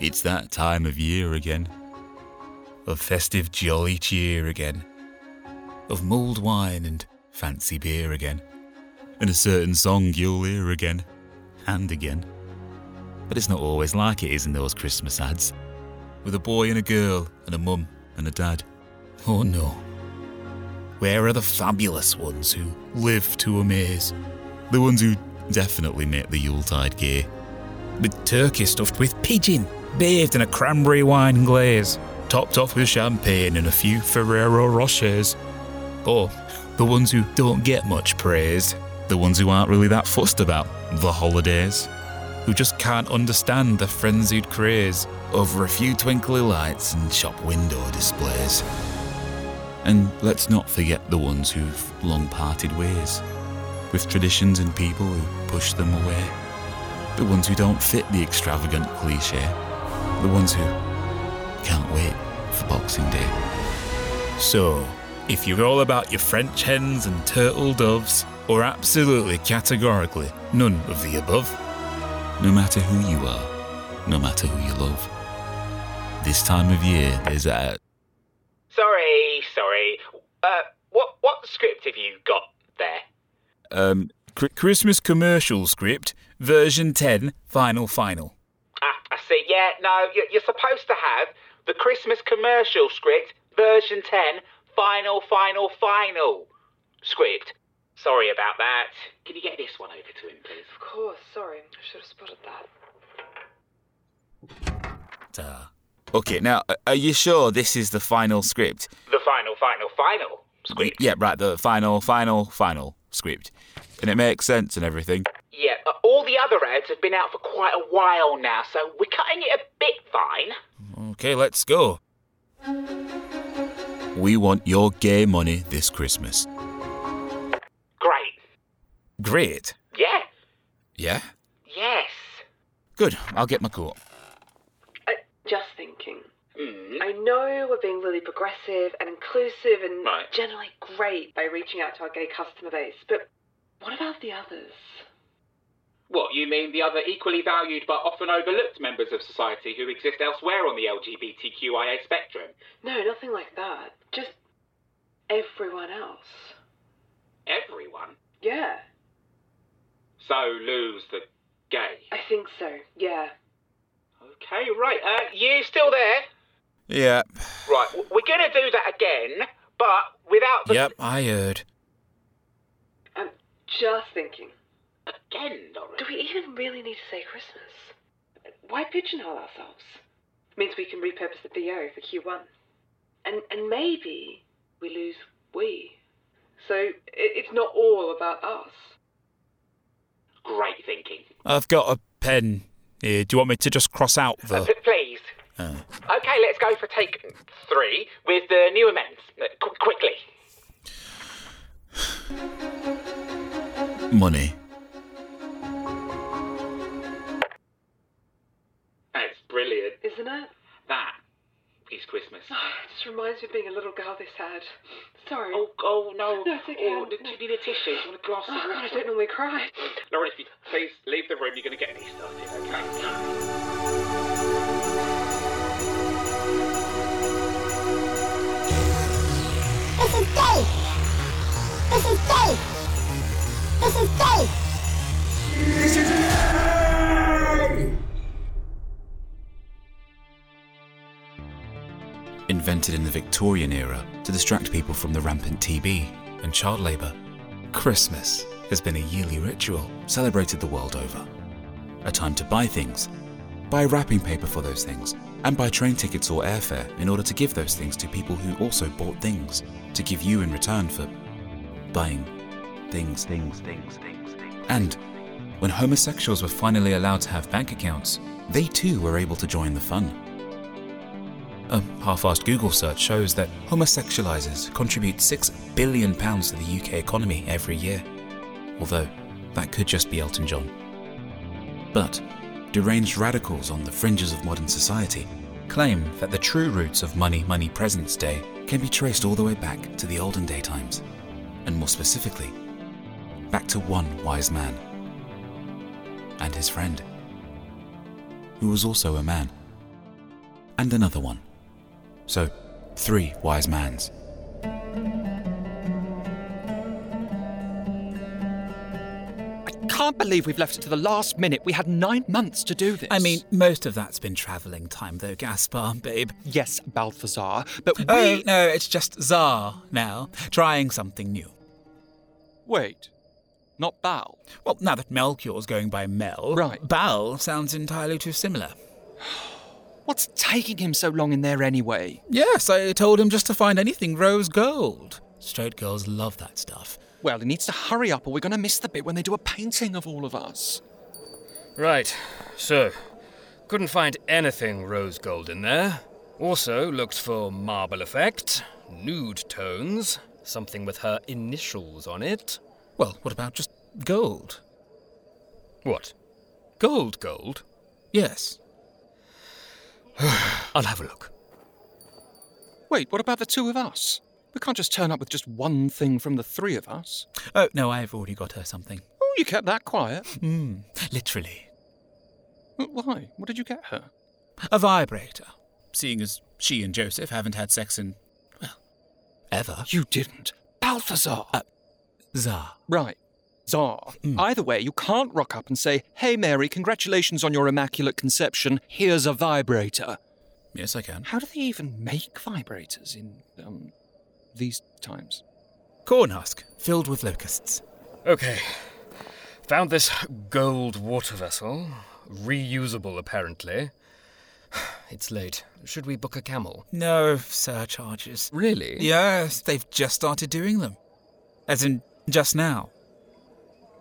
It's that time of year again, of festive jolly cheer again, of mulled wine and fancy beer again, and a certain song you'll hear again and again. But it's not always like it is in those Christmas ads, with a boy and a girl and a mum and a dad. Oh no. Where are the fabulous ones who live to amaze? The ones who definitely make the Yuletide gay. With turkey stuffed with pigeon, bathed in a cranberry wine glaze, topped off with champagne and a few Ferrero Rochers. Or the ones who don't get much praise, the ones who aren't really that fussed about the holidays, who just can't understand the frenzied craze over a few twinkly lights and shop window displays. And let's not forget the ones who've long parted ways, with traditions and people who push them away. The ones who don't fit the extravagant cliche. The ones who can't wait for Boxing Day. So, if you're all about your French hens and turtle doves, or absolutely categorically none of the above, no matter who you are, no matter who you love, this time of year is a Sorry, sorry. Uh, what what script have you got there? um, Cr- Christmas commercial script, version 10, final, final. Ah, I see. Yeah, no, you're, you're supposed to have the Christmas commercial script, version 10, final, final, final script. Sorry about that. Can you get this one over to him, please? Of course, sorry. I should have spotted that. Ta. Okay, now, uh, are you sure this is the final script? The final, final, final script. Yeah, right, the final, final, final script. And it makes sense and everything. Yeah, all the other ads have been out for quite a while now, so we're cutting it a bit fine. Okay, let's go. We want your gay money this Christmas. Great. Great. Yeah. Yeah? Yes. Good, I'll get my coat. Uh, just thinking. Mm. I know we're being really progressive and inclusive and Right. generally great by reaching out to our gay customer base, but what about the others? What, you mean the other equally valued but often overlooked members of society who exist elsewhere on the LGBTQIA spectrum? No, nothing like that. Just everyone else. Everyone. Yeah, So Lou's the gay. I think so. Yeah. Okay, right. Uh, you still there? Yeah. Right, we're gonna do that again, but without the... Yep, I heard. I'm just thinking. Again, Lauren. Do we even really need to say Christmas? Why pigeonhole ourselves? It means we can repurpose the BO for Q1. And and maybe we lose we. So it, it's not all about us. Great thinking. I've got a pen here. Do you want me to just cross out Uh, the. p- please. Uh, Okay, let's go for take three with the new amends. Uh, qu- quickly. money. Isn't it? That is Christmas. Ah, it just reminds me of being a little girl this sad. Sorry. Oh, oh no. No, it's okay. Oh, do you need a tissue? Do you want a glass Oh, of ah, God, I don't normally cry. Lauren, if you please leave the room, you're going to get me started, okay? This is Dave. This is Dave. This is Dave. Invented in the Victorian era to distract people from the rampant TB and child labour, Christmas has been a yearly ritual celebrated the world over. A time to buy things, buy wrapping paper for those things, and buy train tickets or airfare in order to give those things to people who also bought things to give you in return for buying things, things, things, things, things. And when homosexuals were finally allowed to have bank accounts, they too were able to join the fun. A half-assed Google search shows that homosexualizers contribute £6 billion to the UK economy every year. Although, that could just be Elton John. But, deranged radicals on the fringes of modern society claim that the true roots of Money Money Presents Day can be traced all the way back to the olden day times. And more specifically, back to one wise man and his friend. who was also a man. And another one. So, three wise mans. I can't believe we've left it to the last minute. We had nine months to do this. I mean, most of that's been travelling time, though, Gaspar, babe. yes, Balthazar, but oh, we. Oh, no, it's just Czar now, trying something new. Wait, not Bal. Well, now that Melchior's going by Mel, Right. Bal sounds entirely too similar. What's taking him so long in there anyway? Yes, I told him just to find anything rose gold. Straight girls love that stuff. Well, he needs to hurry up, or we're going to miss the bit when they do a painting of all of us. Right, so, couldn't find anything rose gold in there. Also looked for marble effect, nude tones, something with her initials on it. Well, what about just gold? What? Gold gold? Yes. I'll have a look. Wait, what about the two of us? We can't just turn up with just one thing from the three of us. Oh, no, I've already got her something. Oh, you kept that quiet. Hmm, literally. Why? What did you get her? A vibrator. Seeing as she and Joseph haven't had sex in, well, ever. You didn't. Balthazar! Czar. right. Czar. Either way, you can't rock up and say, Hey, Mary, congratulations on your immaculate conception. Here's a vibrator. Yes, I can. How do they even make vibrators in, um, these times? Corn husk filled with locusts. Okay. Found this gold water vessel. Reusable, apparently. It's late. Should we book a camel? No surcharges. Really? Yes, they've just started doing them. As in, just now.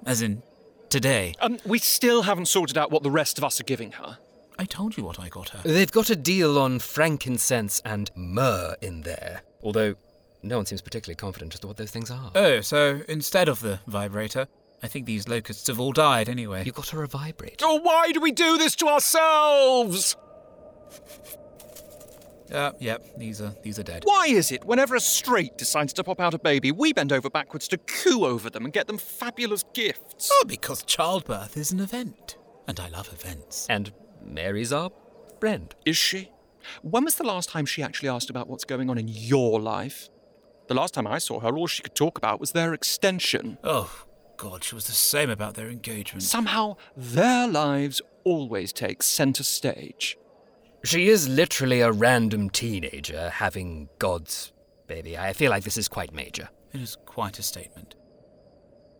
As in, today. Um, we still haven't sorted out what the rest of us are giving her. I told you what I got her. They've got a deal on frankincense and myrrh in there. Although, no one seems particularly confident as to what those things are. Oh, so instead of the vibrator, I think these locusts have all died anyway. you got her a vibrator. Oh, why do we do this to ourselves? Uh, yep, these are these are dead. Why is it whenever a straight decides to pop out a baby, we bend over backwards to coo over them and get them fabulous gifts? Oh, because childbirth is an event, and I love events. And Mary's our friend. Is she? When was the last time she actually asked about what's going on in your life? The last time I saw her, all she could talk about was their extension. Oh, God, she was the same about their engagement. Somehow, their lives always take centre stage. She is literally a random teenager having God's baby. I feel like this is quite major. It is quite a statement.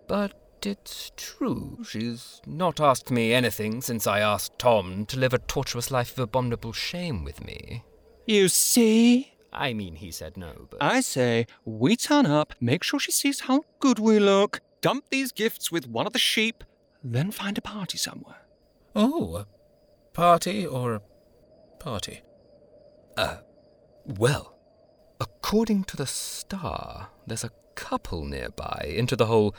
But it's true. She's not asked me anything since I asked Tom to live a tortuous life of abominable shame with me. You see? I mean, he said no, but. I say we turn up, make sure she sees how good we look, dump these gifts with one of the sheep, then find a party somewhere. Oh, a party or a party? Uh, well, according to the Star, there's a couple nearby into the whole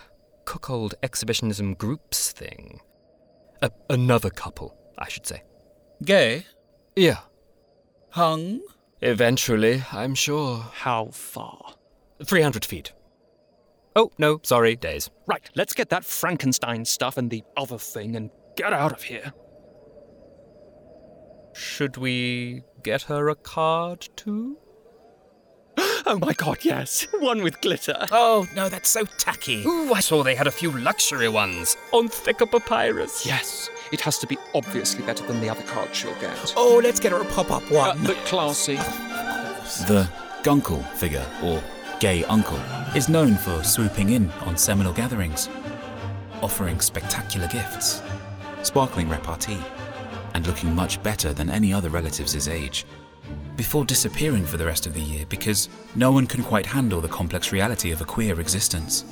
cuckold exhibitionism groups thing. A- another couple, I should say. Gay? Yeah. Hung? Eventually, I'm sure. How far? 300 feet. Oh, no, sorry, days. Right, let's get that Frankenstein stuff and the other thing and get out of here. Should we get her a card too? Oh my god, yes. One with glitter. Oh, no, that's so tacky. Ooh, I saw they had a few luxury ones on thicker papyrus. Yes, it has to be obviously better than the other cards she'll get. Oh, let's get her a pop up Uh, one. but classy. The Gunkle figure, or gay uncle, is known for swooping in on seminal gatherings, offering spectacular gifts, sparkling repartee, and looking much better than any other relatives his age, before disappearing for the rest of the year because no one can quite handle the complex reality of a queer existence.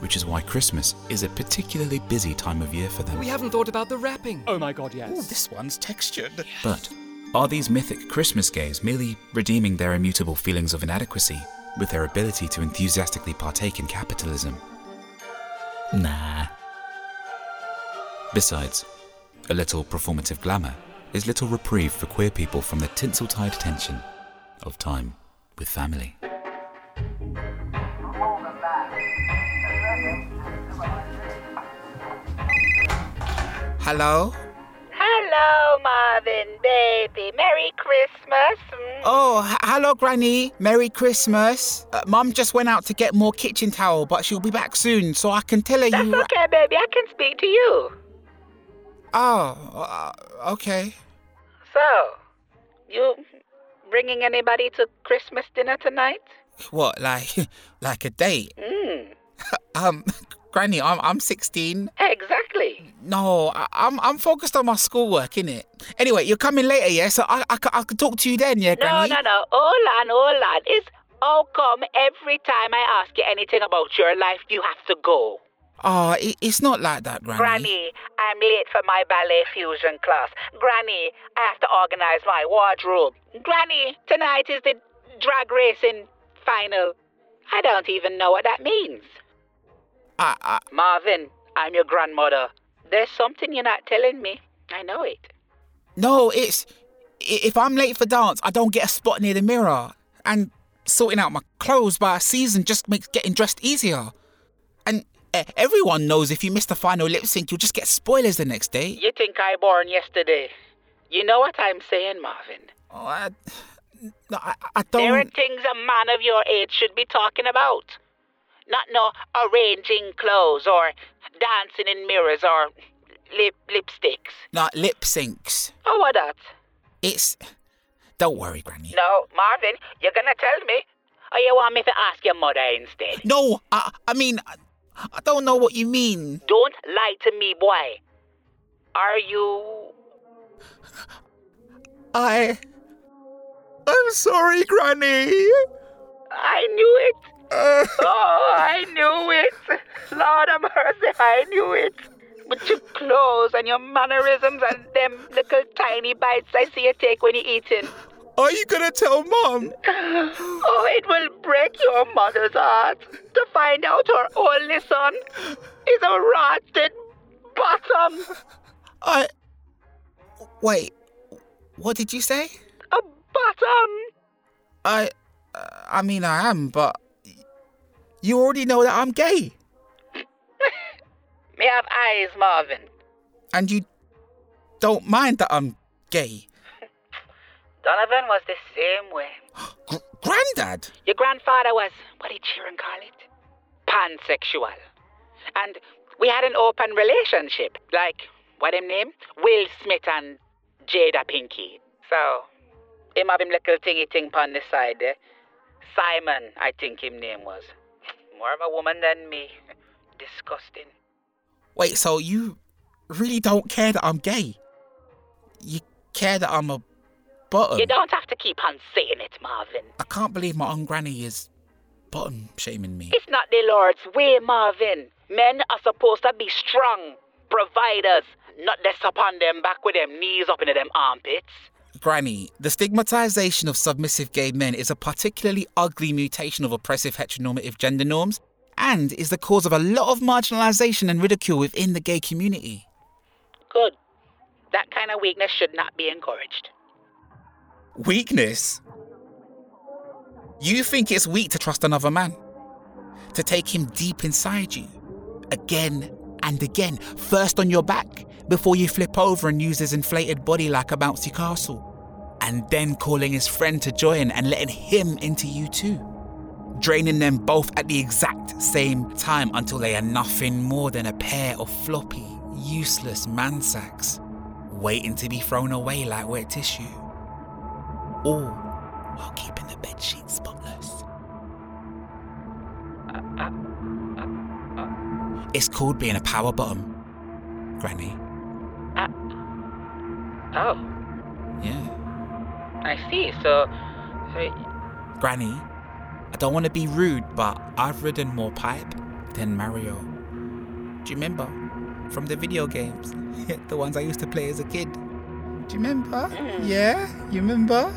Which is why Christmas is a particularly busy time of year for them. We haven't thought about the wrapping. Oh my god, yes. This one's textured. But are these mythic Christmas gays merely redeeming their immutable feelings of inadequacy with their ability to enthusiastically partake in capitalism? Nah. Besides, a little performative glamour is little reprieve for queer people from the tinsel-tide tension of time with family. Hello? Hello, Hello, Marvin, baby. Merry Christmas. Mm. Oh, h- hello, Granny. Merry Christmas. Uh, Mum just went out to get more kitchen towel, but she'll be back soon, so I can tell her That's you. okay, baby. I can speak to you. Oh, uh, okay. So, you bringing anybody to Christmas dinner tonight? What, like, like a date? Mm. Um, Granny, I'm I'm 16. Exactly. No, I, I'm I'm focused on my schoolwork, innit? Anyway, you're coming later, yeah? So I, I, I could talk to you then, yeah, No, Granny? no, no. Hold on, hold on. It's how come every time I ask you anything about your life, you have to go? Oh, it, it's not like that, Granny. Granny, I'm late for my ballet fusion class. Granny, I have to organize my wardrobe. Granny, tonight is the drag racing final. I don't even know what that means. I, I, Marvin, I'm your grandmother. There's something you're not telling me. I know it. no, it's if I'm late for dance, I don't get a spot near the mirror, and sorting out my clothes by a season just makes getting dressed easier. And uh, Eh, everyone knows if you miss the final lip sync, you'll just get spoilers the next day. You think I born yesterday? You know what I'm saying, Marvin? Oh, I, no, I, I don't. There are things a man of your age should be talking about. Not no arranging clothes or dancing in mirrors or lip lipsticks. Not lip syncs. Oh, what that? It's. Don't worry, Granny. No, Marvin, you're gonna tell me. Or you want me to ask your mother instead? No, I, I mean, I, don't know what you mean. Don't lie to me, boy. Are you. I. I'm sorry, Granny. I knew it. Uh, Oh, I knew it. Lord of mercy, I knew it. With your clothes and your mannerisms and them little tiny bites I see you take when you're eating. Are you gonna tell Mom? Oh, it will break your mother's heart to find out her only son is a rotted bottom. I. Wait. What did you say? A bottom. I. I mean, I am, but. You already know that I'm gay. May have eyes, Marvin. And you don't mind that I'm gay. Donovan was the same way. Gr- Grandad? Your grandfather was, what did Sharon call it? Pansexual. And we had an open relationship, like, what him name? Will Smith and Jada Pinky. So, him have him little thingy thing pon the side there. Simon, I think him name was. More of a woman than me. Disgusting. Wait, so you really don't care that I'm gay? You care that I'm a bottom? You don't have to keep on saying it, Marvin. I can't believe my own granny is bottom shaming me. It's not the Lord's way, Marvin. Men are supposed to be strong, providers, not less upon them back with them knees up into them armpits. Granny, the stigmatization of submissive gay men is a particularly ugly mutation of oppressive heteronormative gender norms and is the cause of a lot of marginalization and ridicule within the gay community. Good. That kind of weakness should not be encouraged. Weakness? You think it's weak to trust another man? To take him deep inside you? Again and again, first on your back, before you flip over and use his inflated body like a bouncy castle. And then calling his friend to join and letting him into you too. Draining them both at the exact same time until they are nothing more than a pair of floppy, useless man sacks, waiting to be thrown away like wet tissue all while keeping the bed sheets spotless. It's called being a power bottom, Granny. Uh, oh, Yeah. I see. So, so Granny, I don't want to be rude, but I've ridden more pipe than Mario. Do you remember? From the video games, the ones I used to play as a kid. Do you remember? Mm. Yeah, you remember?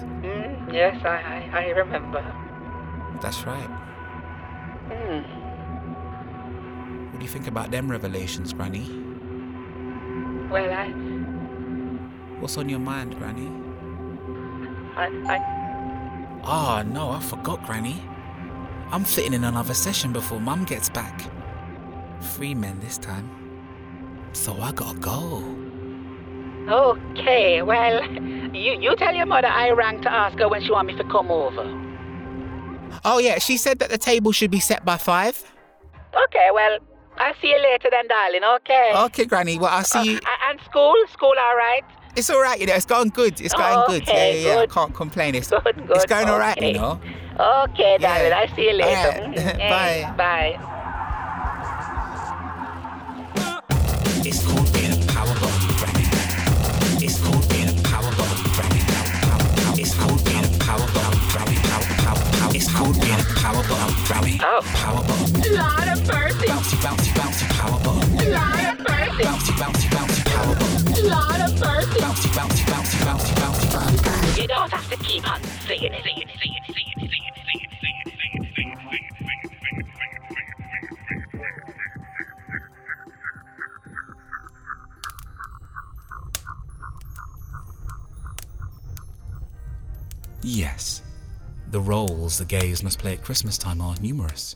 Yes, I, I, I remember. That's right. Mm. What do you think about them revelations, Granny? Well, I, What's on your mind, Granny? I, I, Ah, no, I forgot, Granny. I'm fitting in another session before Mum gets back. Three men this time. So I gotta go. Okay, well, you, you tell your mother I rang to ask her when she want me to come over. Oh, yeah, she said that the table should be set by five. Okay, well, I'll see you later then, darling, okay? Okay, Granny, well, I'll see you. A- and school? School all right? It's all right, you know, it's going good. It's going good. Yeah, yeah, yeah. I can't complain. It's, Good, good, it's going all right, you know. Okay, darling, Yeah. I'll see you later. Right. Mm, Bye. Bye. Oh. Power bottom. Lord of. Bouncy, bouncy, bouncy, power bottom. Lord of. Bouncy, bouncy, bouncy, power bottom. Lord of. Bouncy, bouncy, bouncy, bouncy, bouncy, bouncy. You don't have to keep on singing, singing, singing, singing, singing, singing, singing, singing, singing, singing, Yes, the roles the gays must play at Christmas time are numerous.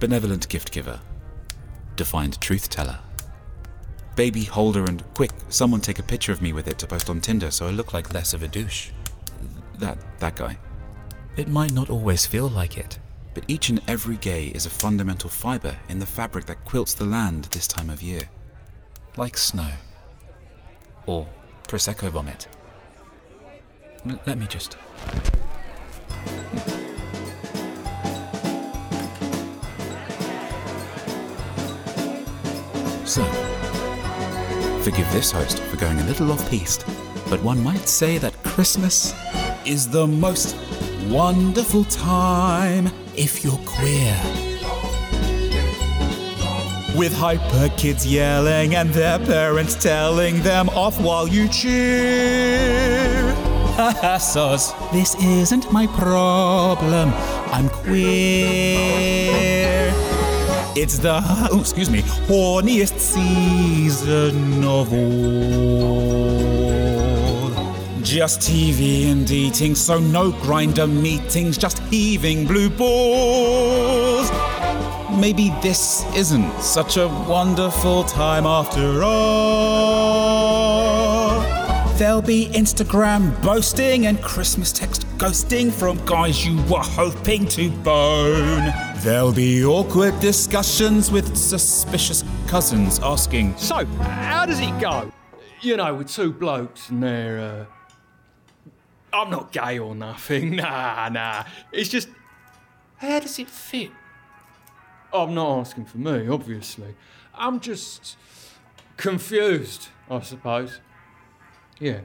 Benevolent gift giver, defiant truth teller, baby holder, and quick, someone take a picture of me with it to post on Tinder so I look like less of a douche. That that guy. It might not always feel like it, but each and every gay is a fundamental fiber in the fabric that quilts the land this time of year. Like snow. Or Prosecco vomit. L- let me just. So, forgive this host for going a little off piste, but one might say that Christmas is the most wonderful time if you're queer. With hyper kids yelling and their parents telling them off while you cheer. This isn't my problem. I'm queer. It's the, oh, excuse me, horniest season of all. Just TV and eating, so no Grindr meetings, just heaving blue balls. Maybe this isn't such a wonderful time after all. There'll be Instagram boasting and Christmas text ghosting from guys you were hoping to bone. There'll be awkward discussions with suspicious cousins asking, So, how does it go? You know, with two blokes and they're. Uh... I'm not gay or nothing. Nah, nah. It's just. How does it fit? I'm not asking for me, obviously. I'm just. confused, I suppose. Yeah.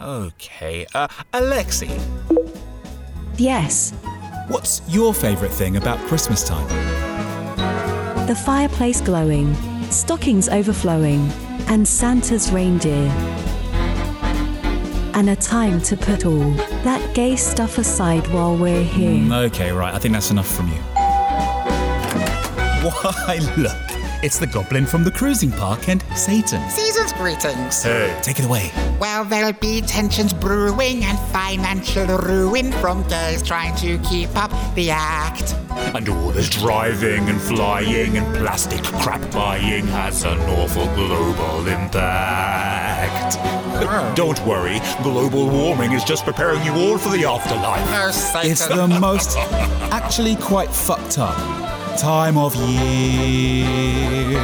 Okay, uh, Alexi, Yes, what's your favourite thing about Christmas time? the fireplace glowing, stockings overflowing, and Santa's reindeer. And a time to put all that gay stuff aside while we're here. Mm, Okay, right, I think that's enough from you. Why, look, it's the goblin from the cruising park and Satan. Season's greetings. Hey, take it away. Well, there'll be tensions brewing and financial ruin from gays trying to keep up the act. And all this driving and flying and plastic crap buying has an awful global impact. Oh. Don't worry, global warming is just preparing you all for the afterlife. Oh, Satan. It's the most actually quite fucked up time of year.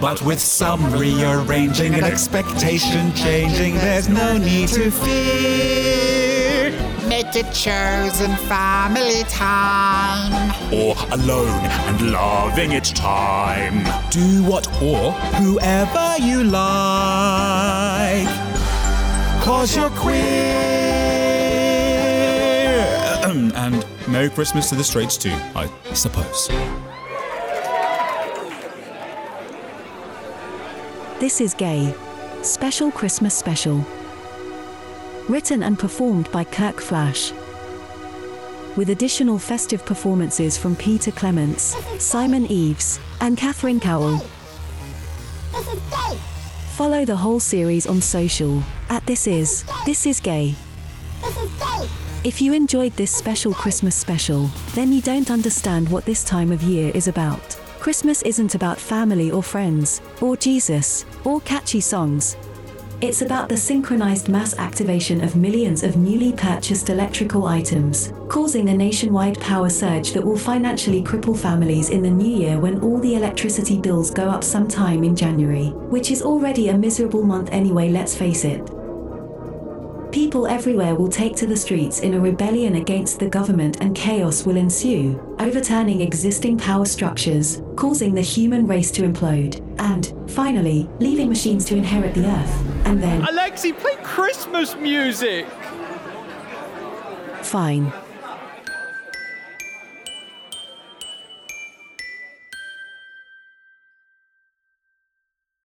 But with some rearranging and expectation changing, there's no need to fear. Make it chosen family time. Or alone and loving its time. Do what or whoever you like. Cause you're queer. Merry Christmas to the straights too, I suppose. This is Gay. Special Christmas Special. Written and performed by Kirk Flash. With additional festive performances from Peter Clements, Simon Eves, and Catherine Cowell. Follow the whole series on social at This Is This Is Gay. If you enjoyed this special Christmas special, then you don't understand what this time of year is about. Christmas isn't about family or friends, or Jesus, or catchy songs. It's about the synchronized mass activation of millions of newly purchased electrical items, causing a nationwide power surge that will financially cripple families in the new year when all the electricity bills go up sometime in January, which is already a miserable month anyway, let's face it. People everywhere will take to the streets in a rebellion against the government and chaos will ensue, overturning existing power structures, causing the human race to implode, and, finally, leaving machines to inherit the earth, and then. Alexa, play Christmas music! Fine.